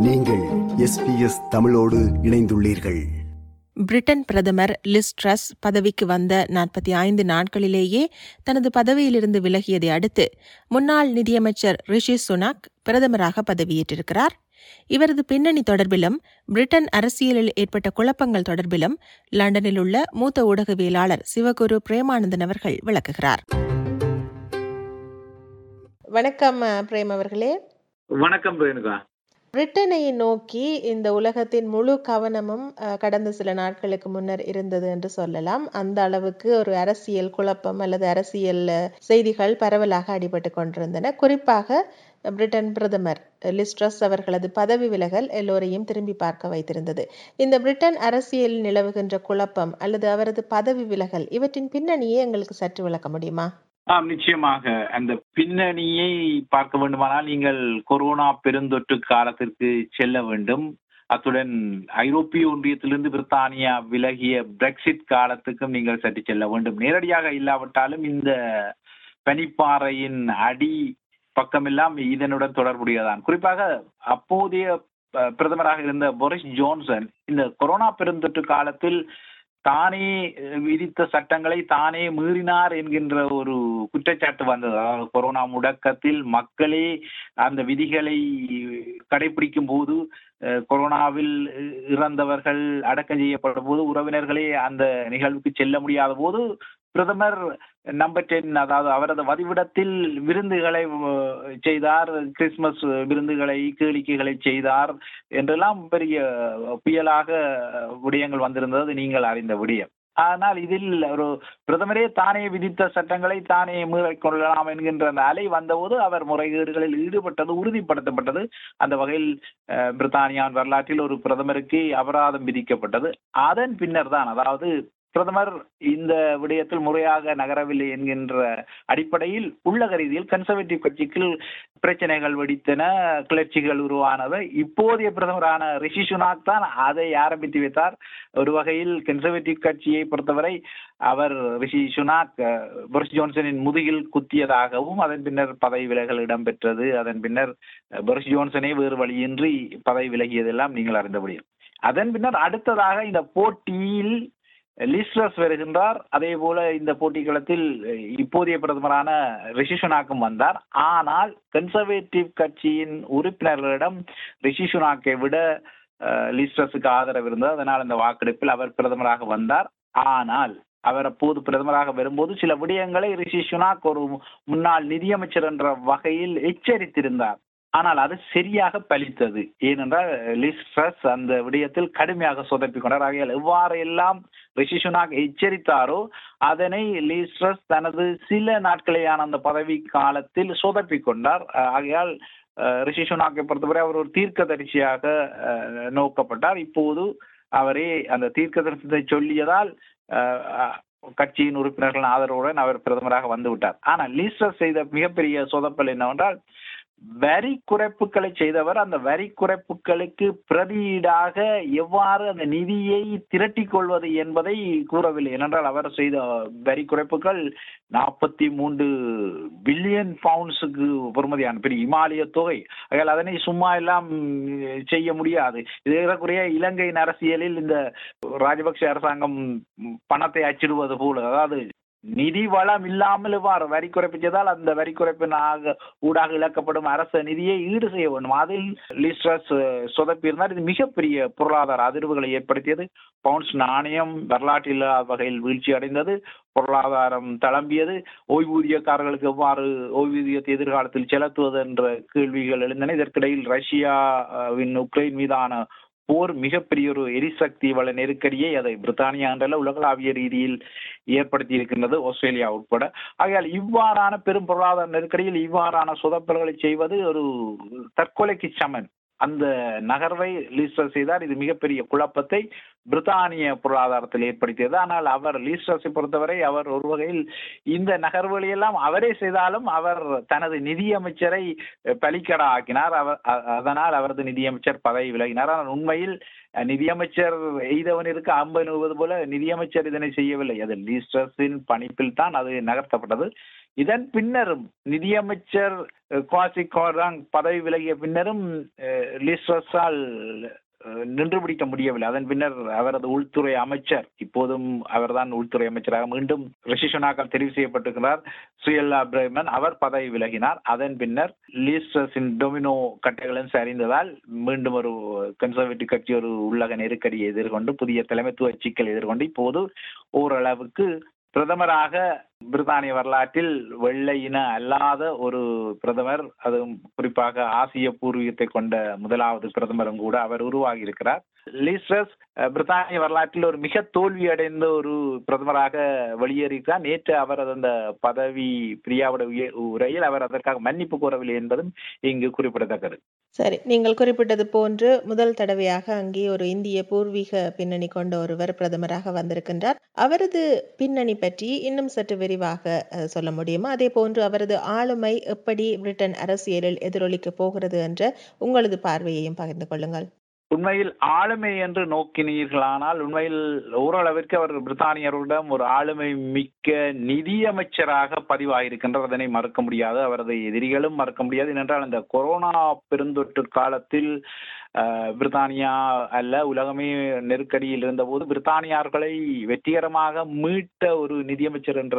நீங்கள் எஸ்பிஎஸ் தமிழோடு இணைந்துள்ளீர்கள். பிரிட்டன் பிரதமர் லிஸ் ட்ரஸ் பதவிக்கு வந்த நாற்பத்தி ஐந்து நாட்களிலேயே தனது பதவியிலிருந்து விலகியதை அடுத்து முன்னாள் நிதியமைச்சர் ரிஷி சுனாக் பிரதமராக பதவியேற்றிருக்கிறார். இவரது பின்னணி தொடர்பிலும் பிரிட்டன் அரசியலில் ஏற்பட்ட குழப்பங்கள் தொடர்பிலும் லண்டனில் உள்ள மூத்த ஊடகவியலாளர் சிவகுரு பிரேமானந்தன் அவர்கள் விளக்குகிறார். வணக்கம் பிரேம் அவர்களே. வணக்கம் ரேணுகா. பிரிட்டனை நோக்கி இந்த உலகத்தின் முழு கவனமும் கடந்த சில நாட்களுக்கு முன்னர் இருந்தது என்று சொல்லலாம். அந்த அளவுக்கு ஒரு அரசியல் குழப்பம் அல்லது அரசியல் செய்திகள் பரவலாக அடிபட்டு கொண்டிருந்தன. குறிப்பாக பிரிட்டன் பிரதமர் லிஸ்ட்ரஸ் அவர்களது பதவி விலகல் எல்லோரையும் திரும்பி பார்க்க வைத்திருந்தது. இந்த பிரிட்டன் அரசியல் நிலவுகின்ற குழப்பம் அல்லது அவரது பதவி விலகல் இவற்றின் பின்னணியை எங்களுக்கு சற்று விளக்க முடியுமா? ஆம் நிச்சயமாக. அந்த பின்னணியை பார்க்க வேண்டுமானால் நீங்கள் கொரோனா பெருந்தொற்று காலத்திற்கு செல்ல வேண்டும். அத்துடன் ஐரோப்பிய ஒன்றியத்திலிருந்து பிரித்தானியா விலகிய பிரெக்சிட் காலத்துக்கும் நீங்கள் சற்று செல்ல வேண்டும். நேரடியாக இல்லாவிட்டாலும் இந்த பனிப்பாறையின் அடி பக்கமெல்லாம் இதனுடன் தொடர்புடையதான். குறிப்பாக அப்போதைய பிரதமராக இருந்த போரிஸ் ஜோன்சன் இந்த கொரோனா பெருந்தொற்று காலத்தில் தானே விதித்த சட்டங்களை தானே மீறினார் என்கின்ற ஒரு குற்றச்சாட்டு வந்தது. அதாவது கொரோனா முடக்கத்தில் மக்களே அந்த விதிகளை கடைபிடிக்கும் போது கொரோனாவில் இறந்தவர்கள் அடக்கம் செய்யப்படும் போது உறவினர்களே அந்த நிகழ்வுக்கு செல்ல முடியாத போது பிரதமர் நம்பர் டென் அதாவது அவரது வதிவிடத்தில் விருந்துகளை செய்தார். கிறிஸ்துமஸ் விருந்துகளை கேளிக்கைகளை செய்தார் என்றெல்லாம் பெரிய புயலாக விடயங்கள் வந்திருந்தது. நீங்கள் அறிந்த விடயம். ஆனால் இதில் ஒரு பிரதமரே தானே விதித்த சட்டங்களை தானே மீறிக்கொள்ளலாம் என்கின்ற அந்த அலை வந்தபோது அவர் முறைகேடுகளில் ஈடுபட்டது உறுதிப்படுத்தப்பட்டது. அந்த வகையில் அஹ், பிரித்தானியாவின் வரலாற்றில் ஒரு பிரதமருக்கு அபராதம் விதிக்கப்பட்டது. அதன் பின்னர் தான் அதாவது பிரதமர் இந்த விடயத்தில் முறையாக நகரவில்லை என்கின்ற அடிப்படையில் உள்ளக ரீதியில் கன்சர்வேட்டிவ் கட்சிக்கு பிரச்சனைகள் வெடித்தன கிளர்ச்சிகள் உருவானவை. இப்போதைய பிரதமரான ரிஷி சுனாக் தான் அதை ஆரம்பித்து வைத்தார். ஒரு வகையில் கன்சர்வேட்டிவ் கட்சியை பொறுத்தவரை அவர் ரிஷி சுனாக் பொரிஸ் ஜோன்சனின் முதுகில் குத்தியதாகவும் அதன் பின்னர் பதவி விலகல் இடம்பெற்றது. அதன் பின்னர் பொரிஸ் ஜோன்சனே வேறு வழியின்றி பதவி விலகியதெல்லாம் நீங்கள் அறிந்தபடியும் அதன் பின்னர் அடுத்ததாக இந்த போட்டியில் லிஸ்ட்ரஸ் வருகின்றார். அதே போல இந்த போட்டி களத்தில் இப்போதைய பிரதமரான ரிஷிசுனாக்கும் வந்தார். ஆனால் கன்சர்வேட்டிவ் கட்சியின் உறுப்பினர்களிடம் ரிஷிசுனாக்கை விட அஹ், லிஸ்ட்ரஸுக்கு ஆதரவு இருந்தது. அதனால் இந்த வாக்கெடுப்பில் அவர் பிரதமராக வந்தார். ஆனால் அவர் அப்போது பிரதமராக வரும்போது சில விடயங்களை ரிஷி சுனாக் ஒரு முன்னாள் நிதியமைச்சர் என்ற வகையில் எச்சரித்திருந்தார். ஆனால் அது சரியாக பலித்தது ஏனென்றால் லிஸ்ட்ரஸ் அந்த விடயத்தில் கடுமையாக சொதப்பிக் கொண்டார். ஆகையால் எவ்வாறு எல்லாம் ரிஷிசுனாக் எச்சரித்தாரோ அதனை லிஸ்ட்ரஸ் தனது சில நாட்களேயான அந்த பதவி காலத்தில் சொதப்பிக் கொண்டார். ஆகையால் அஹ், ரிஷி சுனாக்கை பொறுத்தவரை அவர் ஒரு தீர்க்கதரிசியாக நோக்கப்பட்டார். இப்போது அவரே அந்த தீர்க்கதரிசனத்தை சொல்லியதால் கட்சியின் உறுப்பினர்கள் ஆதரவுடன் அவர் பிரதமராக வந்து விட்டார். ஆனால் லீஸ்டர் செய்த மிகப்பெரிய சொதப்பல் என்னவென்றால் வரி குறைப்புகளை செய்தவர் அந்த வரி குறைப்புகளுக்கு பிரதியீடாக எவ்வாறு அந்த நிதியை திரட்டி கொள்வது என்பதை கூறவில்லை. ஏனென்றால் அவர் செய்த வரி குறைப்புகள் நாற்பத்தி மூன்று பில்லியன் பவுண்ட்ஸுக்கு பொறுமதியான பெரிய இமாலய தொகை. அதில் அதனை சும்மா எல்லாம் செய்ய முடியாது. இது ஏறக்குறைய இலங்கையின் அரசியலில் இந்த ராஜபக்ஷ அரசாங்கம் பணத்தை அச்சிடுவது போல. அதாவது நிதி வளம் இல்லாமல் இவ்வாறு வரி குறைப்பிச்சதால் அந்த வரி குறைப்பினாக ஊடாக இழக்கப்படும் அரச நிதியை ஈடு செய்ய வேண்டும். அதில் லிஸ்ட்ரஸ் சொதப்பியிருந்தால் இது மிகப்பெரிய பொருளாதார அதிர்வுகளை ஏற்படுத்தியது. பவுன்ஸ் நாணயம் வரலாற்றில் இல்லாத வகையில் வீழ்ச்சி அடைந்தது. பொருளாதாரம் தளம்பியது. ஓய்வூதியக்காரர்களுக்கு எவ்வாறு ஓய்வூதியத்தை எதிர்காலத்தில் செலுத்துவது என்ற கேள்விகள் எழுந்தன. இதற்கிடையில் ரஷ்யாவின் உக்ரைன் மீதான போர் மிகப்பெரிய ஒரு எரிசக்தி வள நெருக்கடியை அதை பிரித்தானியா என்றல்ல உலகளாவிய ரீதியில் ஏற்படுத்தி இருக்கின்றது ஆஸ்திரேலியா உட்பட. ஆகையால் இவ்வாறான பெரும் பொருளாதார நெருக்கடியில் இவ்வாறான சொதப்பல்களை செய்வது ஒரு தற்கொலைக்கு சமன். அந்த நகர்வை லீஸ்டர் செய்தார். இது மிகப்பெரிய குழப்பத்தை பிரித்தானிய பொருளாதாரத்தில் ஏற்படுத்தியது. ஆனால் அவர் லீஸ்டர்ஸை பொறுத்தவரை அவர் ஒரு வகையில் இந்த நகர்வுகளையெல்லாம் அவரே செய்தாலும் அவர் தனது நிதியமைச்சரை பலிக்கடா ஆக்கினார். அவர் அ- அதனால் அவரது நிதியமைச்சர் பதவி விலகினார். ஆனால் உண்மையில் நிதியமைச்சர் எய்தவனிற்கு அம்பு நுவது போல நிதியமைச்சர் இதனை செய்யவில்லை. அது லீஸ்டர்ஸின் பணிப்பில் தான் அது நகர்த்தப்பட்டது. இதன் பின்னரும் நிதியமைச்சர் குவாசி கோராங் பதவி விலகிய பின்னரும் லிஸ்ரஸால் நின்று பிடிக்க முடியவில்லை. அதன் பின்னர் அவரது உள்துறை அமைச்சர் இப்போதும் அவர்தான் உள்துறை அமைச்சராக மீண்டும் ரிஷிஷனாக்கால் தெரிவு செய்யப்பட்டிருக்கிறார் சுயல்லா பிரேமன் அவர் பதவி விலகினார். அதன் பின்னர் லீஸ்டர்ஸின் டொமினோ கட்டைகளும் சரிந்ததால் மீண்டும் ஒரு கன்சர்வேட்டிவ் கட்சி ஒரு உள்ளக நெருக்கடியை எதிர்கொண்டு புதிய தலைமைத்துவ சிக்கல் எதிர்கொண்டு இப்போது ஓரளவுக்கு பிரதமராக பிரித்தானிய வரலாற்றில் வெள்ளை இன அல்லாத ஒரு பிரதமர் அதுவும் குறிப்பாக ஆசிய பூர்வீகத்தை கொண்ட முதலாவது பிரதமரும் கூட அவர் உருவாகி இருக்கிறார் லீஸ்ட்ரஸ் பிரித்தானிய வரலாற்றில் ஒரு மிக தோல்வி அடைந்த ஒரு பிரதமராக வெளியேறியிருக்கிறார். நேற்று அவர் அந்த பதவி பிரியாவோட உரையில் அவர் அதற்காக மன்னிப்பு கோரவில்லை என்பதும் இங்கு குறிப்பிடத்தக்கது. சரி நீங்கள் குறிப்பிட்டது போன்று முதல் தடவையாக அங்கே ஒரு இந்திய பூர்வீக பின்னணி கொண்ட ஒருவர் பிரதமராக வந்திருக்கின்றார். அவரது பின்னணி பற்றி இன்னும் சற்று விரிவாக சொல்ல முடியுமா? அதே போன்று அவரது ஆளுமை எப்படி பிரிட்டன் அரசியலில் எதிரொலிக்க போகிறது என்ற உங்களது பார்வையையும் பகிர்ந்து கொள்ளுங்கள். உண்மையில் ஆளுமை என்று நோக்கினீர்களானால் உண்மையில் ஓரளவிற்கு அவர் பிரித்தானியர்களிடம் ஒரு ஆளுமை மிக்க நிதியமைச்சராக பதிவாகியிருக்கின்றார் அதனை மறுக்க முடியாது. அவரது எதிரிகளும் மறுக்க முடியாது. ஏனென்றால் அந்த கொரோனா பெருந்தொற்று காலத்தில் பிரித்தானியா அல்ல உலகமே நெருக்கடியில் இருந்தபோது பிரித்தானியார்களை வெற்றிகரமாக மீட்ட ஒரு நிதியமைச்சர் என்ற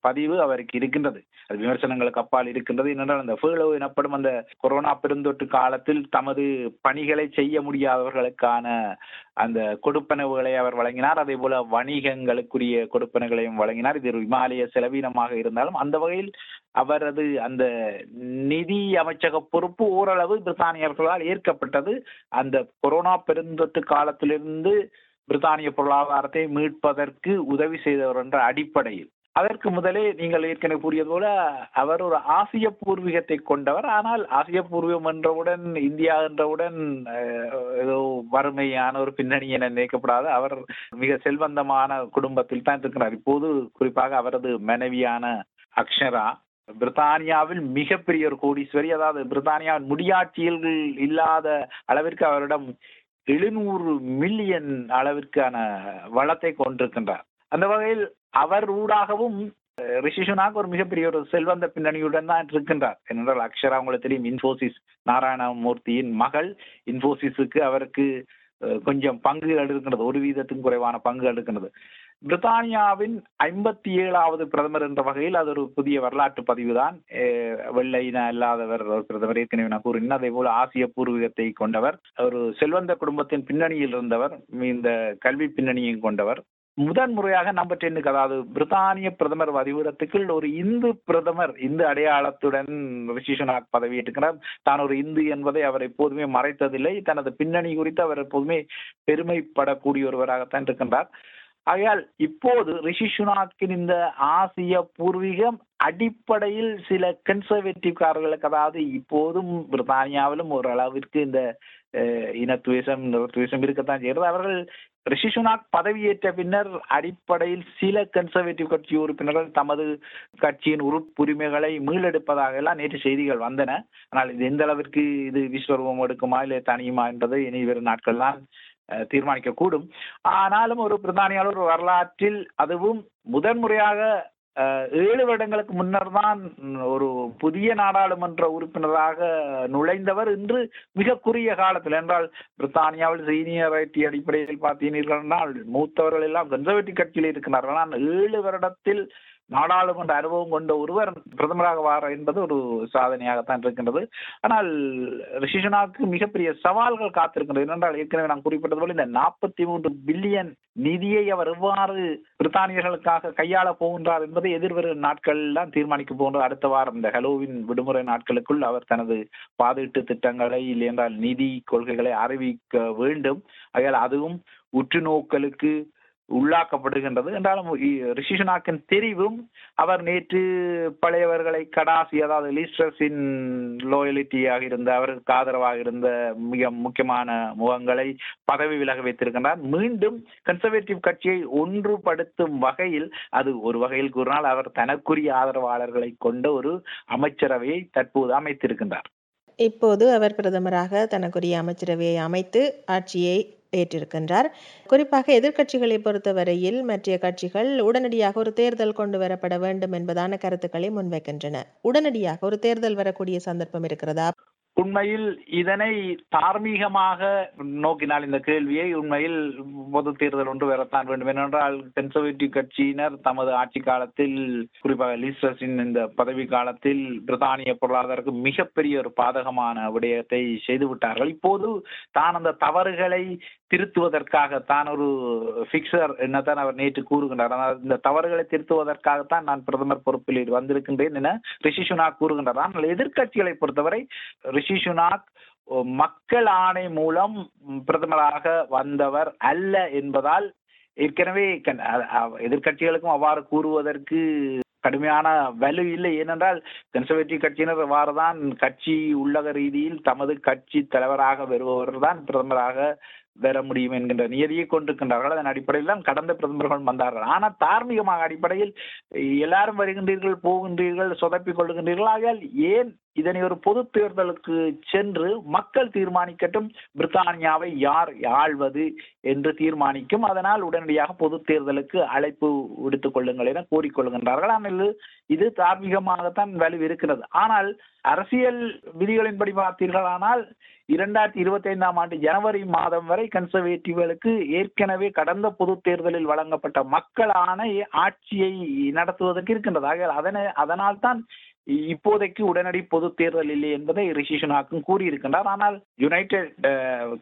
பதிவு அவருக்கு இருக்கின்றது. அது விமர்சனங்களுக்கு அப்பால் இருக்கின்றது. என்னென்றால் அந்த ஃபேலோ எனப்படும் அந்த கொரோனா பெருந்தொற்று காலத்தில் தமது பணிகளை செய்ய முடியாதவர்களுக்கான அந்த கொடுப்பனவுகளை அவர் வழங்கினார். அதே போல வணிகங்களுக்குரிய கொடுப்பனங்களையும் வழங்கினார். இது ஒரு இமாலய செலவீனமாக இருந்தாலும் அந்த வகையில் அவரது அந்த நிதி அமைச்சக பொறுப்பு ஓரளவு பிரித்தானியர்களால் ஏற்கப்பட்டது. அந்த கொரோனா பெருந்தொற்று காலத்திலிருந்து பிரித்தானிய பொருளாதாரத்தை மீட்பதற்கு உதவி செய்தவர் என்ற அடிப்படையில். அதற்கு முதலே நீங்கள் ஏற்கனவே கூறியது போல அவர் ஒரு ஆசிய பூர்வீகத்தை கொண்டவர். ஆனால் ஆசிய பூர்வீகம் என்றவுடன் இந்தியா என்றவுடன் ஏதோ வறுமையான ஒரு பின்னணி என நினைக்கப்படாது. அவர் மிக செல்வந்தமான குடும்பத்தில் தான் இருக்கிறார். இப்போது குறிப்பாக அவரது மனைவியான அக்ஷரா. பிரித்தானியாவில் மிகப்பெரிய ஒரு கோடீஸ்வரி அதாவது பிரித்தானியாவின் முடியாட்சியில் இல்லாத அளவிற்கு அவரிடம் எழுநூறு மில்லியன் அளவிற்கான வளத்தை கொண்டிருக்கின்றார். அந்த வகையில் அவர் ஊடாகவும் ரிஷிஷுனாக் ஒரு மிகப்பெரிய ஒரு செல்வந்த பின்னணியுடன் தான் இருக்கின்றார். என்றால் அக்ஷரா உங்களுக்கு தெரியும் இன்ஃபோசிஸ் நாராயணமூர்த்தியின் மகள். இன்ஃபோசிஸுக்கு அவருக்கு கொஞ்சம் பங்குகள் எடுக்கின்றது ஒரு வீதத்துக்கும் குறைவான பங்குகள் எடுக்கின்றது. பிரித்தானியாவின் ஐம்பத்தி ஏழாவது பிரதமர் என்ற வகையில் அது ஒரு புதிய வரலாற்று பதிவு தான் வெள்ளையின அல்லாதவர் பிரதமர் ஏற்கனவே நான் கூறினேன். அதே போல ஆசிய பூர்வீகத்தை கொண்டவர் ஒரு செல்வந்த குடும்பத்தின் பின்னணியில் இருந்தவர் இந்த கல்வி பின்னணியும் கொண்டவர். முதன் முறையாக நம்பர் டென்னுக்கு அதாவது பிரித்தானிய பிரதமர் வதிவிடத்துக்குள் ஒரு இந்து பிரதமர் இந்து அடையாளத்துடன் ரிஷி சுனாக் பதவியேற்றுக்கிறார். தான் ஒரு இந்து என்பதை அவர் எப்போதுமே மறைத்ததில்லை. தனது பின்னணி குறித்து அவர் எப்போதுமே பெருமைப்படக்கூடிய ஒருவராகத்தான் இருக்கின்றார். ஆகையால் இப்போது ரிஷி சுனாக்கின் இந்த ஆசிய பூர்வீகம் அடிப்படையில் சில கன்சர்வேட்டிவ்காரர்களுக்கு அதாவது இப்போதும் பிரித்தானியாவிலும் ஓரளவிற்கு இந்த இனத்துவேசம் நிறத்துவேசம் இருக்கத்தான் செய்கிறது. அவர்கள் ரிஷி சுனாக் பதவியேற்ற பின்னர் அடிப்படையில் சில கன்சர்வேட்டிவ் கட்சி உறுப்பினர்கள் தமது கட்சியின் உறுப்புரிமைகளை மீளெடுப்பதாக எல்லாம் நேற்று செய்திகள் வந்தன. ஆனால் இது எந்த அளவிற்கு இது விஸ்வரூபம் எடுக்குமா இல்லை தனியுமா என்பதை இனி வரும் நாட்கள் தான் தீர்மானிக்க கூடும். ஆனாலும் ஒரு பிரதானியாளர் வரலாற்றில் அதுவும் முதன்முறையாக ஏழு வருடங்களுக்கு முன்னர் தான் ஒரு புதிய நாடாளுமன்ற உறுப்பினராக நுழைந்தவர் இன்று மிக குறுகிய காலத்தில். என்றால் பிரித்தானியாவில் சீனியரைட்டி அடிப்படையில் பார்த்தீர்கள் மூத்தவர்கள் எல்லாம் கன்சர்வேட்டிவ் கட்சியில் இருக்கிறார்கள். ஆனால் ஏழு வருடத்தில் நாடாளுமன்ற அனுபவம் கொண்ட ஒருவர் பிரதமராக வார என்பது ஒரு சாதனையாகத்தான் இருக்கின்றது. ஆனால் ரிஷிஷனாக்கு மிகப்பெரிய சவால்கள் காத்திருக்கின்றது. ஏனென்றால் ஏற்கனவே நான் குறிப்பிட்டது போல இந்த நாற்பத்தி மூன்று பில்லியன் நிதியை அவர் எவ்வாறு பிரித்தானியர்களுக்காக கையாள போகின்றார் என்பதை எதிர்வரும் நாட்கள் தான் தீர்மானிக்க போன்ற அடுத்த வாரம் இந்த ஹலோவின் விடுமுறை நாட்களுக்குள் அவர் தனது பாதீட்டு திட்டங்களை இல்லையென்றால் நிதி கொள்கைகளை அறிவிக்க வேண்டும். ஆகையால் அதுவும் உற்று நோக்கலுக்கு உள்ளாக்கப்படுகின்றது. என்றாலும் ரிஷிஷனாக்கின் தெரிவும் அவர் நேற்று பழையவர்களை கடாசி அதாவது லீஸ்டர்ஸின் லோயலிட்டியாக இருந்த அவருக்கு ஆதரவாக இருந்த மிக முக்கியமான முகங்களை பதவி விலக வைத்திருக்கின்றார். மீண்டும் கன்சர்வேட்டிவ் கட்சியை ஒன்றுபடுத்தும் வகையில் அது ஒரு வகையில் கூறினால் அவர் தனக்குரிய ஆதரவாளர்களை கொண்ட ஒரு அமைச்சரவையை தற்போது அமைத்திருக்கின்றார். இப்போது அவர் பிரதமராக தனக்குரிய அமைச்சரவையை அமைத்து ஆட்சியை ஏற்றிருக்கின்றார். குறிப்பாக எதிர்க்கட்சிகளை பொறுத்தவரையில் மற்ற கட்சிகள் உடனடியாக ஒரு தேர்தல் கொண்டு வரப்பட வேண்டும் என்பதான கருத்துக்களை முன்வைக்கின்றன. உடனடியாக ஒரு தேர்தல் வரக்கூடிய சந்தர்ப்பம் இருக்கிறதா? உண்மையில் இதனை தார்மீகமாக நோக்கினால் இந்த கேள்வியை உண்மையில் பொது தேர்தல் ஒன்று வரத்தான் வேண்டும். ஏனென்றால் கன்சர்வேட்டிவ் கட்சியினர் தமது ஆட்சி காலத்தில் குறிப்பாக லீஸ்டர்ஸின் இந்த பதவி காலத்தில் பிரித்தானிய பொருளாதாரத்துக்கு மிகப்பெரிய ஒரு பாதகமான விடயத்தை செய்துவிட்டார்கள் இப்போது தான் அந்த தவறுகளை திருத்துவதற்காக தான் ஒரு பிக்சர் என்னதான் அவர் நேற்று கூறுகின்றார். இந்த தவறுகளை திருத்துவதற்காகத்தான் நான் பிரதமர் பொறுப்பில் வந்திருக்கின்றேன் என ரிஷி சுனா கூறுகின்றார். ஆனால் எதிர்கட்சிகளை பொறுத்தவரை ரிஷி சுனாக் மக்கள் ஆணை மூலம் பிரதமராக வந்தவர் அல்ல என்பதால் ஏற்கனவே எதிர்கட்சிகளுக்கும் அவ்வாறு கூறுவதற்கு கடுமையான வலு இல்லை. ஏனென்றால் கன்சர்வேட்டிவ் கட்சியினர் அவ்வாறுதான் கட்சி உள்ளக ரீதியில் தமது கட்சி தலைவராக வருபவர் தான் பிரதமராக பெற முடியும் என்கின்ற நியதியை கொண்டிருக்கின்றார்கள். அதன் அடிப்படையில் தான் கடந்த பிரதமர்கள் வந்தார்கள். ஆனால் தார்மீகமாக அடிப்படையில் எல்லாரும் வருகின்றீர்கள் போகின்றீர்கள் சொதப்பிக் கொள்கின்றீர்கள் ஆகையால் ஏன் இதனை ஒரு பொது தேர்தலுக்கு சென்று மக்கள் தீர்மானிக்கட்டும் பிரித்தானியாவை யார் ஆள்வது என்று தீர்மானிக்கும். அதனால் உடனடியாக பொது தேர்தலுக்கு அழைப்பு விடுத்துக் கொள்ளுங்கள் என கூறிக்கொள்கின்றார்கள் ஆனால் இது தார்மீகமாகத்தான் வலு இருக்கிறது. ஆனால் அரசியல் விதிகளின்படி பார்த்தீர்களானால் இரண்டாயிரத்தி இருபத்தி ஐந்தாம் ஆண்டு ஜனவரி மாதம் வரை கன்சர்வேட்டிவ்களுக்கு ஏற்கனவே கடந்த பொது தேர்தலில் வழங்கப்பட்ட மக்களான ஆட்சியை நடத்துவதற்கு இருக்கின்றது. ஆக அதனை அதனால் தான் இப்போதைக்கு உடனடி பொது தேர்தல் இல்லை என்பதை ரிஷி சுனாக்கும் கூறியிருக்கின்றார். ஆனால் யுனைடெட்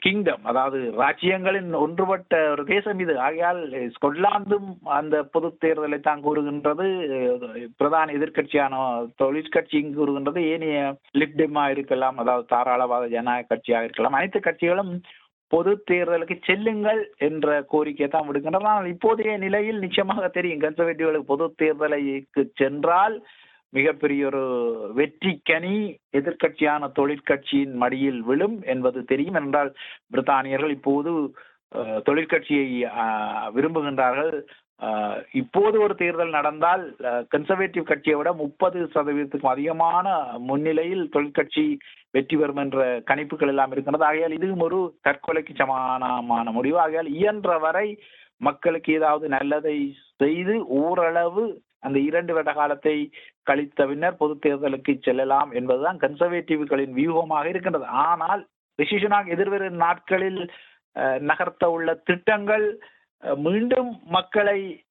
கிங்டம் அதாவது ராஜ்யங்களின் ஒன்றுபட்ட ஒரு தேசம் இது. ஆகையால் ஸ்கொட்லாந்தும் அந்த பொது தேர்தலை தான் கூறுகின்றது. பிரதான எதிர்கட்சியான தொழிற்கட்சி கூறுகின்றது. ஏனைய லிப்டிமா இருக்கலாம் அதாவது தாராளவாத ஜனநாயக கட்சியாக இருக்கலாம். அனைத்து கட்சிகளும் பொது தேர்தலுக்கு செல்லுங்கள் என்ற கோரிக்கையை தான் விடுக்கின்றனர். ஆனால் இப்போதைய நிலையில் நிச்சயமாக தெரியும் கன்சர்வேட்டிவ்களுக்கு பொது தேர்தலுக்கு சென்றால் மிகப்பெரிய ஒரு வெற்றிக்கனி எதிர்கட்சியான தொழிற்கட்சியின் மடியில் விழும் என்பது தெரியும். என்றால் பிரித்தானியர்கள் இப்போது தொழிற்கட்சியை விரும்புகின்றார்கள். இப்போது ஒரு தேர்தல் நடந்தால் கன்சர்வேட்டிவ் கட்சியை விட முப்பது சதவீதத்துக்கும் அதிகமான முன்னிலையில் தொழிற்கட்சி வெற்றி பெறும் என்ற கணிப்புகள் எல்லாம் இருக்கின்றது. ஆகையால் இதுவும் ஒரு தற்கொலைக்கு சமானமான முடிவு. ஆகையால் இயன்ற வரை மக்களுக்கு ஏதாவது நல்லதை செய்து ஓரளவு அந்த இரண்டு வருட காலத்தை கழித்த பின்னர் பொது தேர்தலுக்கு செல்லலாம் என்பதுதான் கன்சர்வேட்டிவ்களின் வியூகமாக இருக்கின்றது. ஆனால் ரிஷிஷனாக எதிர்வரும் நாட்களில் நகர்த்த உள்ள திட்டங்கள் மீண்டும் மக்களை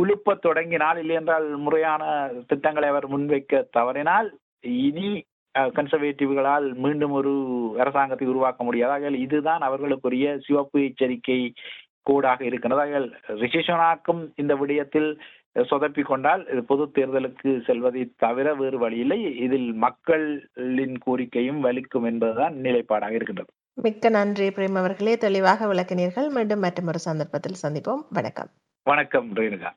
உழுப்ப தொடங்கினால் இல்லையென்றால் முறையான திட்டங்களை அவர் முன்வைக்க தவறினால் இனி கன்சர்வேட்டிவ்களால் மீண்டும் ஒரு அரசாங்கத்தை உருவாக்க முடியாது. இதுதான் அவர்களுக்குரிய சிவப்பு எச்சரிக்கை கோடாக இருக்கின்றது. ரிஷிஷனாக்கும் இந்த விடயத்தில் சொதப்பி கொண்டால் பொது தேர்தலுக்கு செல்வதை தவிர வேறு வழி இல்லை. இதில் மக்களின் கோரிக்கையும் வலிக்கும் என்பதுதான் நிலைப்பாடாக இருக்கின்றது. மிக்க நன்றி பிரேம் அவர்களே. தெளிவாக விளக்கினீர்கள். மீண்டும் மற்றொரு சந்தர்ப்பத்தில் சந்திப்போம். வணக்கம். வணக்கம் ரேணுகா.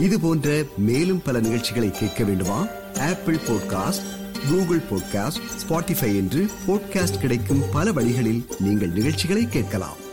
இது போன்ற மேலும் பல நிகழ்ச்சிகளை கேட்க வேண்டுமா? Apple podcast Google podcast Spotify என்று பாட்காஸ்ட் கிடைக்கும் பல வழிகளில் நீங்கள் நிகழ்ச்சிகளை கேட்கலாம்.